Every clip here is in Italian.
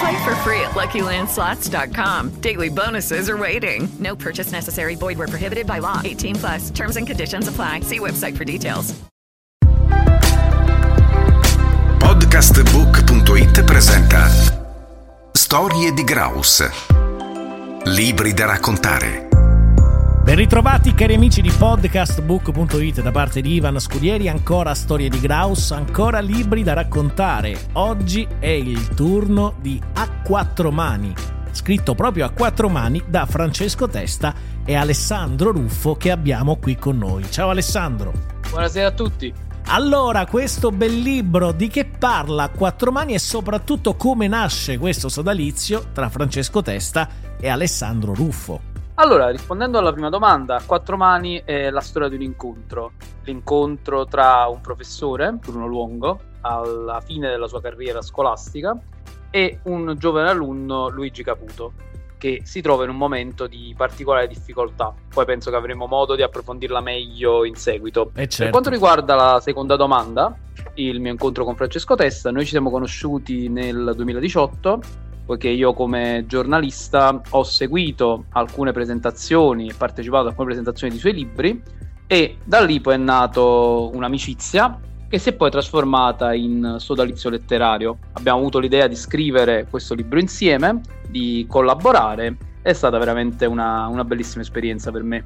Play for free at LuckyLandSlots.com. Daily bonuses are waiting. No purchase necessary. Void where prohibited by law. 18 plus. Terms and conditions apply. See website for details. Podcastbook.it presenta Storie di Graus. Libri da raccontare. Ritrovati cari amici di podcastbook.it da parte di Ivan Scudieri, ancora storie di Graus, ancora libri da raccontare. Oggi è il turno di A quattro mani, scritto proprio a quattro mani da Francesco Testa e Alessandro Ruffo che abbiamo qui con noi. Ciao Alessandro. Buonasera a tutti. Allora, questo bel libro di che parla a quattro mani e soprattutto come nasce questo sodalizio tra Francesco Testa e Alessandro Ruffo? Allora, rispondendo alla prima domanda, a quattro mani è la storia di un incontro. L'incontro tra un professore, Bruno Luongo, alla fine della sua carriera scolastica, e un giovane alunno, Luigi Caputo, che si trova in un momento di particolare difficoltà. Poi penso che avremo modo di approfondirla meglio in seguito. Eh certo. Per quanto riguarda la seconda domanda, il mio incontro con Francesco Testa, noi ci siamo conosciuti nel 2018 poiché io come giornalista ho seguito alcune presentazioni, partecipato a alcune presentazioni di suoi libri e da lì poi è nato un'amicizia che si è poi trasformata in sodalizio letterario. Abbiamo avuto l'idea di scrivere questo libro insieme, di collaborare, è stata veramente una, una bellissima esperienza per me.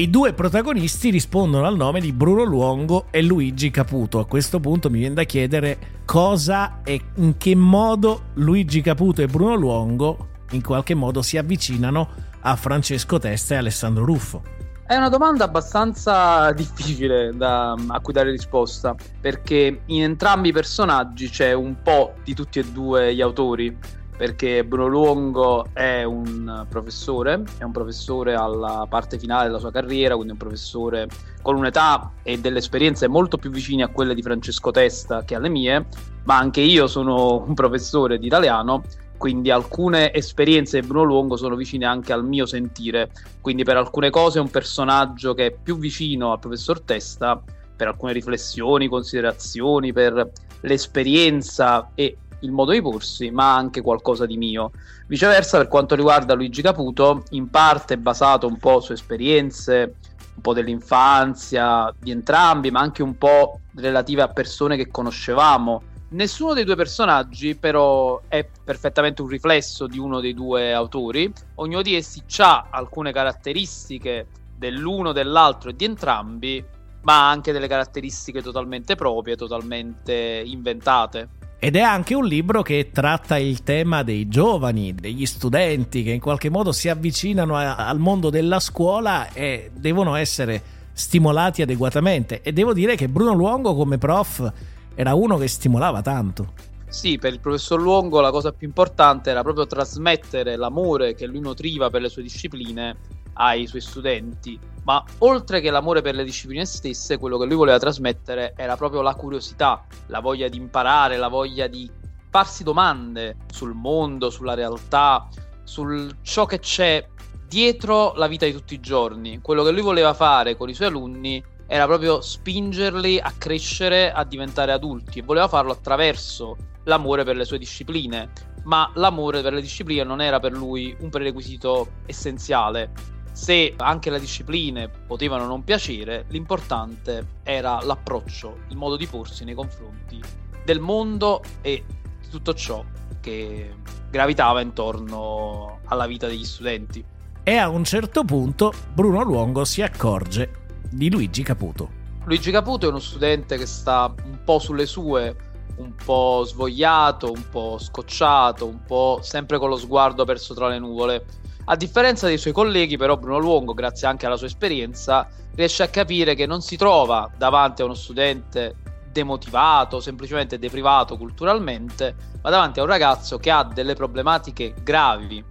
I due protagonisti rispondono al nome di Bruno Luongo e Luigi Caputo. A questo punto mi viene da chiedere cosa e in che modo Luigi Caputo e Bruno Luongo in qualche modo si avvicinano a Francesco Testa e Alessandro Ruffo. È una domanda abbastanza difficile da, a cui dare risposta, perché in entrambi i personaggi c'è un po' di tutti e due gli autori perché Bruno Luongo è un professore, è un professore alla parte finale della sua carriera, quindi un professore con un'età e delle esperienze molto più vicine a quelle di Francesco Testa che alle mie, ma anche io sono un professore di italiano, quindi alcune esperienze di Bruno Luongo sono vicine anche al mio sentire, quindi per alcune cose è un personaggio che è più vicino al professor Testa, per alcune riflessioni, considerazioni, per l'esperienza e il modo di porsi, ma anche qualcosa di mio. Viceversa, per quanto riguarda Luigi Caputo, in parte basato un po' su esperienze, un po' dell'infanzia di entrambi, ma anche un po' relative a persone che conoscevamo. Nessuno dei due personaggi, però, è perfettamente un riflesso di uno dei due autori. Ognuno di essi ha alcune caratteristiche dell'uno, dell'altro e di entrambi, ma anche delle caratteristiche totalmente proprie, totalmente inventate. Ed è anche un libro che tratta il tema dei giovani, degli studenti che in qualche modo si avvicinano a, al mondo della scuola e devono essere stimolati adeguatamente. E devo dire che Bruno Luongo come prof era uno che stimolava tanto. Sì, per il professor Luongo la cosa più importante era proprio trasmettere l'amore che lui nutriva per le sue discipline ai suoi studenti ma oltre che l'amore per le discipline stesse, quello che lui voleva trasmettere era proprio la curiosità, la voglia di imparare, la voglia di farsi domande sul mondo, sulla realtà, su ciò che c'è dietro la vita di tutti i giorni. Quello che lui voleva fare con i suoi alunni era proprio spingerli a crescere, a diventare adulti e voleva farlo attraverso l'amore per le sue discipline, ma l'amore per le discipline non era per lui un prerequisito essenziale se anche le discipline potevano non piacere, l'importante era l'approccio, il modo di porsi nei confronti del mondo e di tutto ciò che gravitava intorno alla vita degli studenti. E a un certo punto Bruno Luongo si accorge di Luigi Caputo. Luigi Caputo è uno studente che sta un po' sulle sue, un po' svogliato, un po' scocciato, un po' sempre con lo sguardo perso tra le nuvole. A differenza dei suoi colleghi, però, Bruno Luongo, grazie anche alla sua esperienza, riesce a capire che non si trova davanti a uno studente demotivato, semplicemente deprivato culturalmente, ma davanti a un ragazzo che ha delle problematiche gravi,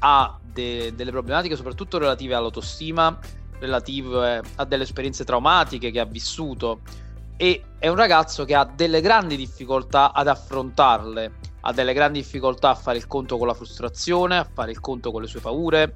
ha de- delle problematiche soprattutto relative all'autostima, relative a delle esperienze traumatiche che ha vissuto. E è un ragazzo che ha delle grandi difficoltà ad affrontarle, ha delle grandi difficoltà a fare il conto con la frustrazione, a fare il conto con le sue paure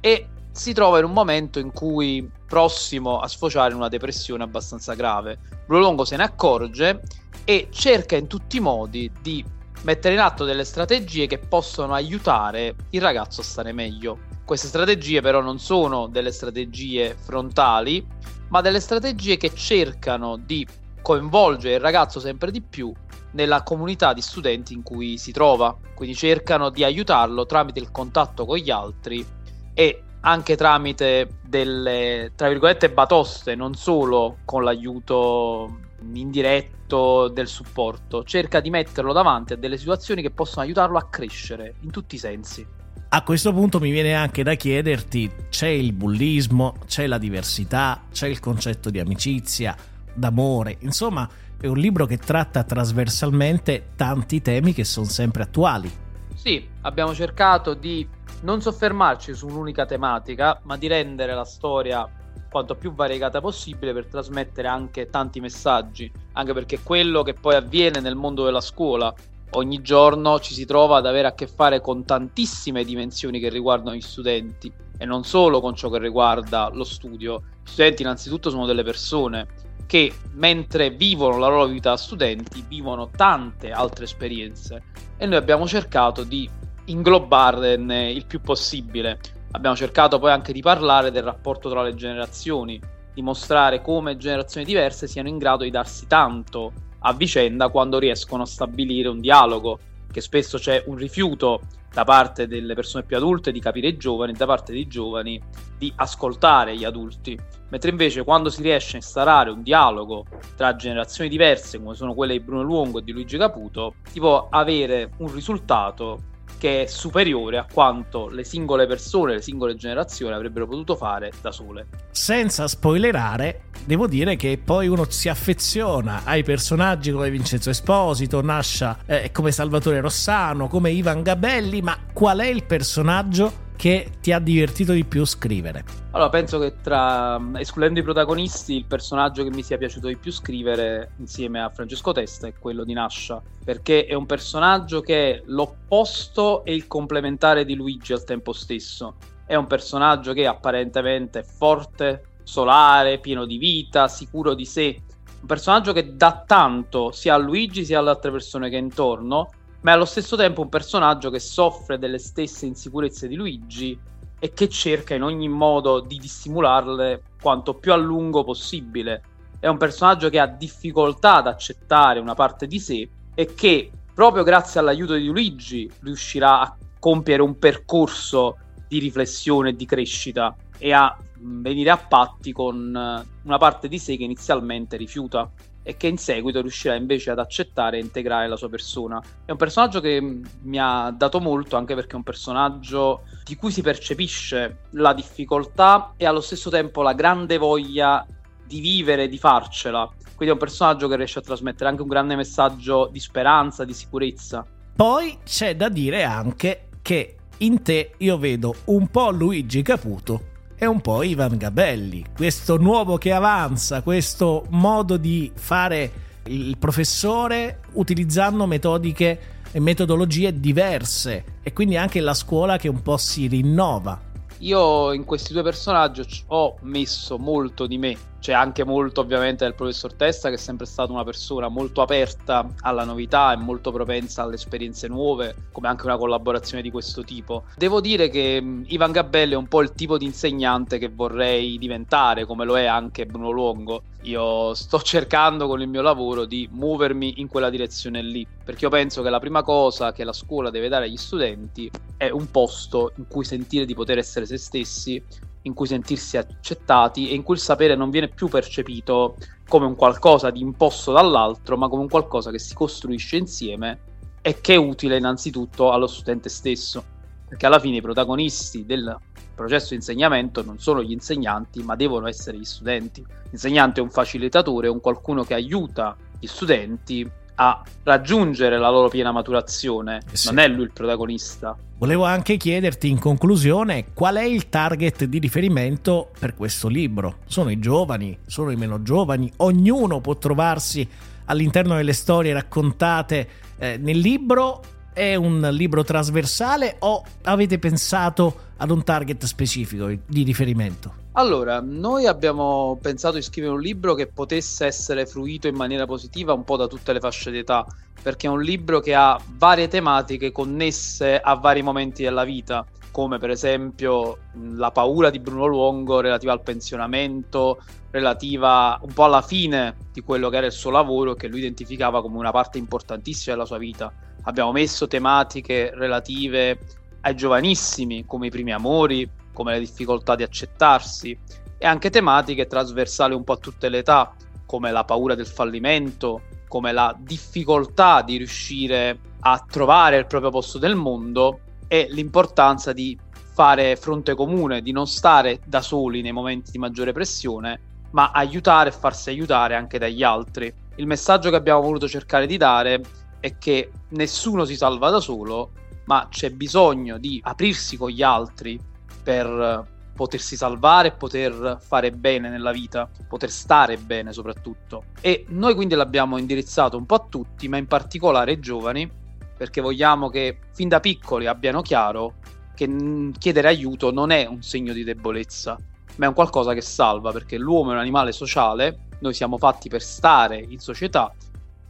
e si trova in un momento in cui prossimo a sfociare in una depressione abbastanza grave. Bruno Longo se ne accorge e cerca in tutti i modi di mettere in atto delle strategie che possono aiutare il ragazzo a stare meglio. Queste strategie però non sono delle strategie frontali, ma delle strategie che cercano di coinvolgere il ragazzo sempre di più nella comunità di studenti in cui si trova, quindi cercano di aiutarlo tramite il contatto con gli altri e anche tramite delle, tra virgolette, batoste, non solo con l'aiuto indiretto del supporto, cerca di metterlo davanti a delle situazioni che possono aiutarlo a crescere in tutti i sensi. A questo punto mi viene anche da chiederti, c'è il bullismo, c'è la diversità, c'è il concetto di amicizia, d'amore, insomma è un libro che tratta trasversalmente tanti temi che sono sempre attuali. Sì, abbiamo cercato di non soffermarci su un'unica tematica, ma di rendere la storia quanto più variegata possibile per trasmettere anche tanti messaggi, anche perché quello che poi avviene nel mondo della scuola ogni giorno ci si trova ad avere a che fare con tantissime dimensioni che riguardano gli studenti e non solo con ciò che riguarda lo studio. Gli studenti innanzitutto sono delle persone che mentre vivono la loro vita da studenti vivono tante altre esperienze e noi abbiamo cercato di inglobarne il più possibile. Abbiamo cercato poi anche di parlare del rapporto tra le generazioni, di mostrare come generazioni diverse siano in grado di darsi tanto a vicenda quando riescono a stabilire un dialogo, che spesso c'è un rifiuto da parte delle persone più adulte di capire i giovani da parte dei giovani di ascoltare gli adulti. Mentre invece quando si riesce a instaurare un dialogo tra generazioni diverse, come sono quelle di Bruno Luongo e di Luigi Caputo, si può avere un risultato che è superiore a quanto le singole persone, le singole generazioni avrebbero potuto fare da sole. Senza spoilerare, devo dire che poi uno si affeziona ai personaggi come Vincenzo Esposito, Nascia eh, come Salvatore Rossano, come Ivan Gabelli, ma qual è il personaggio che ti ha divertito di più scrivere? Allora, penso che tra escludendo i protagonisti, il personaggio che mi sia piaciuto di più scrivere insieme a Francesco Testa è quello di Nascia, perché è un personaggio che è l'opposto e il complementare di Luigi al tempo stesso. È un personaggio che apparentemente è forte, solare, pieno di vita, sicuro di sé. Un personaggio che dà tanto sia a Luigi sia alle altre persone che è intorno, ma è allo stesso tempo un personaggio che soffre delle stesse insicurezze di Luigi e che cerca in ogni modo di dissimularle quanto più a lungo possibile. È un personaggio che ha difficoltà ad accettare una parte di sé e che proprio grazie all'aiuto di Luigi riuscirà a compiere un percorso di riflessione e di crescita e a venire a patti con una parte di sé che inizialmente rifiuta e che in seguito riuscirà invece ad accettare e integrare la sua persona. È un personaggio che mi ha dato molto anche perché è un personaggio di cui si percepisce la difficoltà e allo stesso tempo la grande voglia di vivere, di farcela. Quindi è un personaggio che riesce a trasmettere anche un grande messaggio di speranza, di sicurezza. Poi c'è da dire anche che in te io vedo un po' Luigi Caputo è un po' Ivan Gabelli, questo nuovo che avanza, questo modo di fare il professore utilizzando metodiche e metodologie diverse e quindi anche la scuola che un po' si rinnova. Io in questi due personaggi ho messo molto di me c'è anche molto ovviamente del professor Testa che è sempre stata una persona molto aperta alla novità e molto propensa alle esperienze nuove, come anche una collaborazione di questo tipo. Devo dire che mh, Ivan Gabelli è un po' il tipo di insegnante che vorrei diventare, come lo è anche Bruno Luongo. Io sto cercando con il mio lavoro di muovermi in quella direzione lì, perché io penso che la prima cosa che la scuola deve dare agli studenti è un posto in cui sentire di poter essere se stessi, in cui sentirsi accettati e in cui il sapere non viene più percepito come un qualcosa di imposto dall'altro, ma come un qualcosa che si costruisce insieme e che è utile innanzitutto allo studente stesso, perché alla fine i protagonisti del processo di insegnamento non sono gli insegnanti, ma devono essere gli studenti. L'insegnante è un facilitatore, è un qualcuno che aiuta gli studenti a raggiungere la loro piena maturazione, eh sì. non è lui il protagonista. Volevo anche chiederti in conclusione qual è il target di riferimento per questo libro. Sono i giovani, sono i meno giovani, ognuno può trovarsi all'interno delle storie raccontate eh, nel libro. È un libro trasversale o avete pensato ad un target specifico di riferimento? Allora, noi abbiamo pensato di scrivere un libro che potesse essere fruito in maniera positiva un po' da tutte le fasce d'età, perché è un libro che ha varie tematiche connesse a vari momenti della vita, come per esempio la paura di Bruno Luongo relativa al pensionamento, relativa un po' alla fine di quello che era il suo lavoro che lui identificava come una parte importantissima della sua vita. Abbiamo messo tematiche relative ai giovanissimi, come i primi amori, come le difficoltà di accettarsi, e anche tematiche trasversali un po' a tutte le età, come la paura del fallimento, come la difficoltà di riuscire a trovare il proprio posto nel mondo e l'importanza di fare fronte comune, di non stare da soli nei momenti di maggiore pressione, ma aiutare e farsi aiutare anche dagli altri. Il messaggio che abbiamo voluto cercare di dare è che nessuno si salva da solo, ma c'è bisogno di aprirsi con gli altri per potersi salvare e poter fare bene nella vita, poter stare bene soprattutto. E noi quindi l'abbiamo indirizzato un po' a tutti, ma in particolare ai giovani, perché vogliamo che fin da piccoli abbiano chiaro che chiedere aiuto non è un segno di debolezza, ma è un qualcosa che salva, perché l'uomo è un animale sociale, noi siamo fatti per stare in società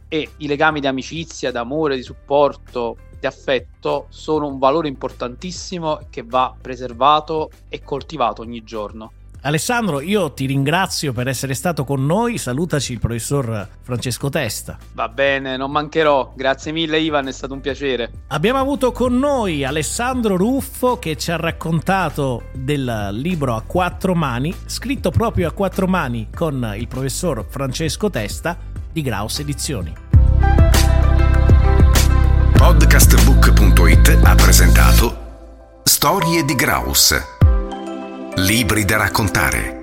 e i legami di amicizia, d'amore, di supporto, di affetto sono un valore importantissimo che va preservato e coltivato ogni giorno. Alessandro, io ti ringrazio per essere stato con noi, salutaci il professor Francesco Testa. Va bene, non mancherò, grazie mille Ivan, è stato un piacere. Abbiamo avuto con noi Alessandro Ruffo che ci ha raccontato del libro a quattro mani, scritto proprio a quattro mani con il professor Francesco Testa di Graus Edizioni. Podcastbook.it ha presentato Storie di Graus. Libri da raccontare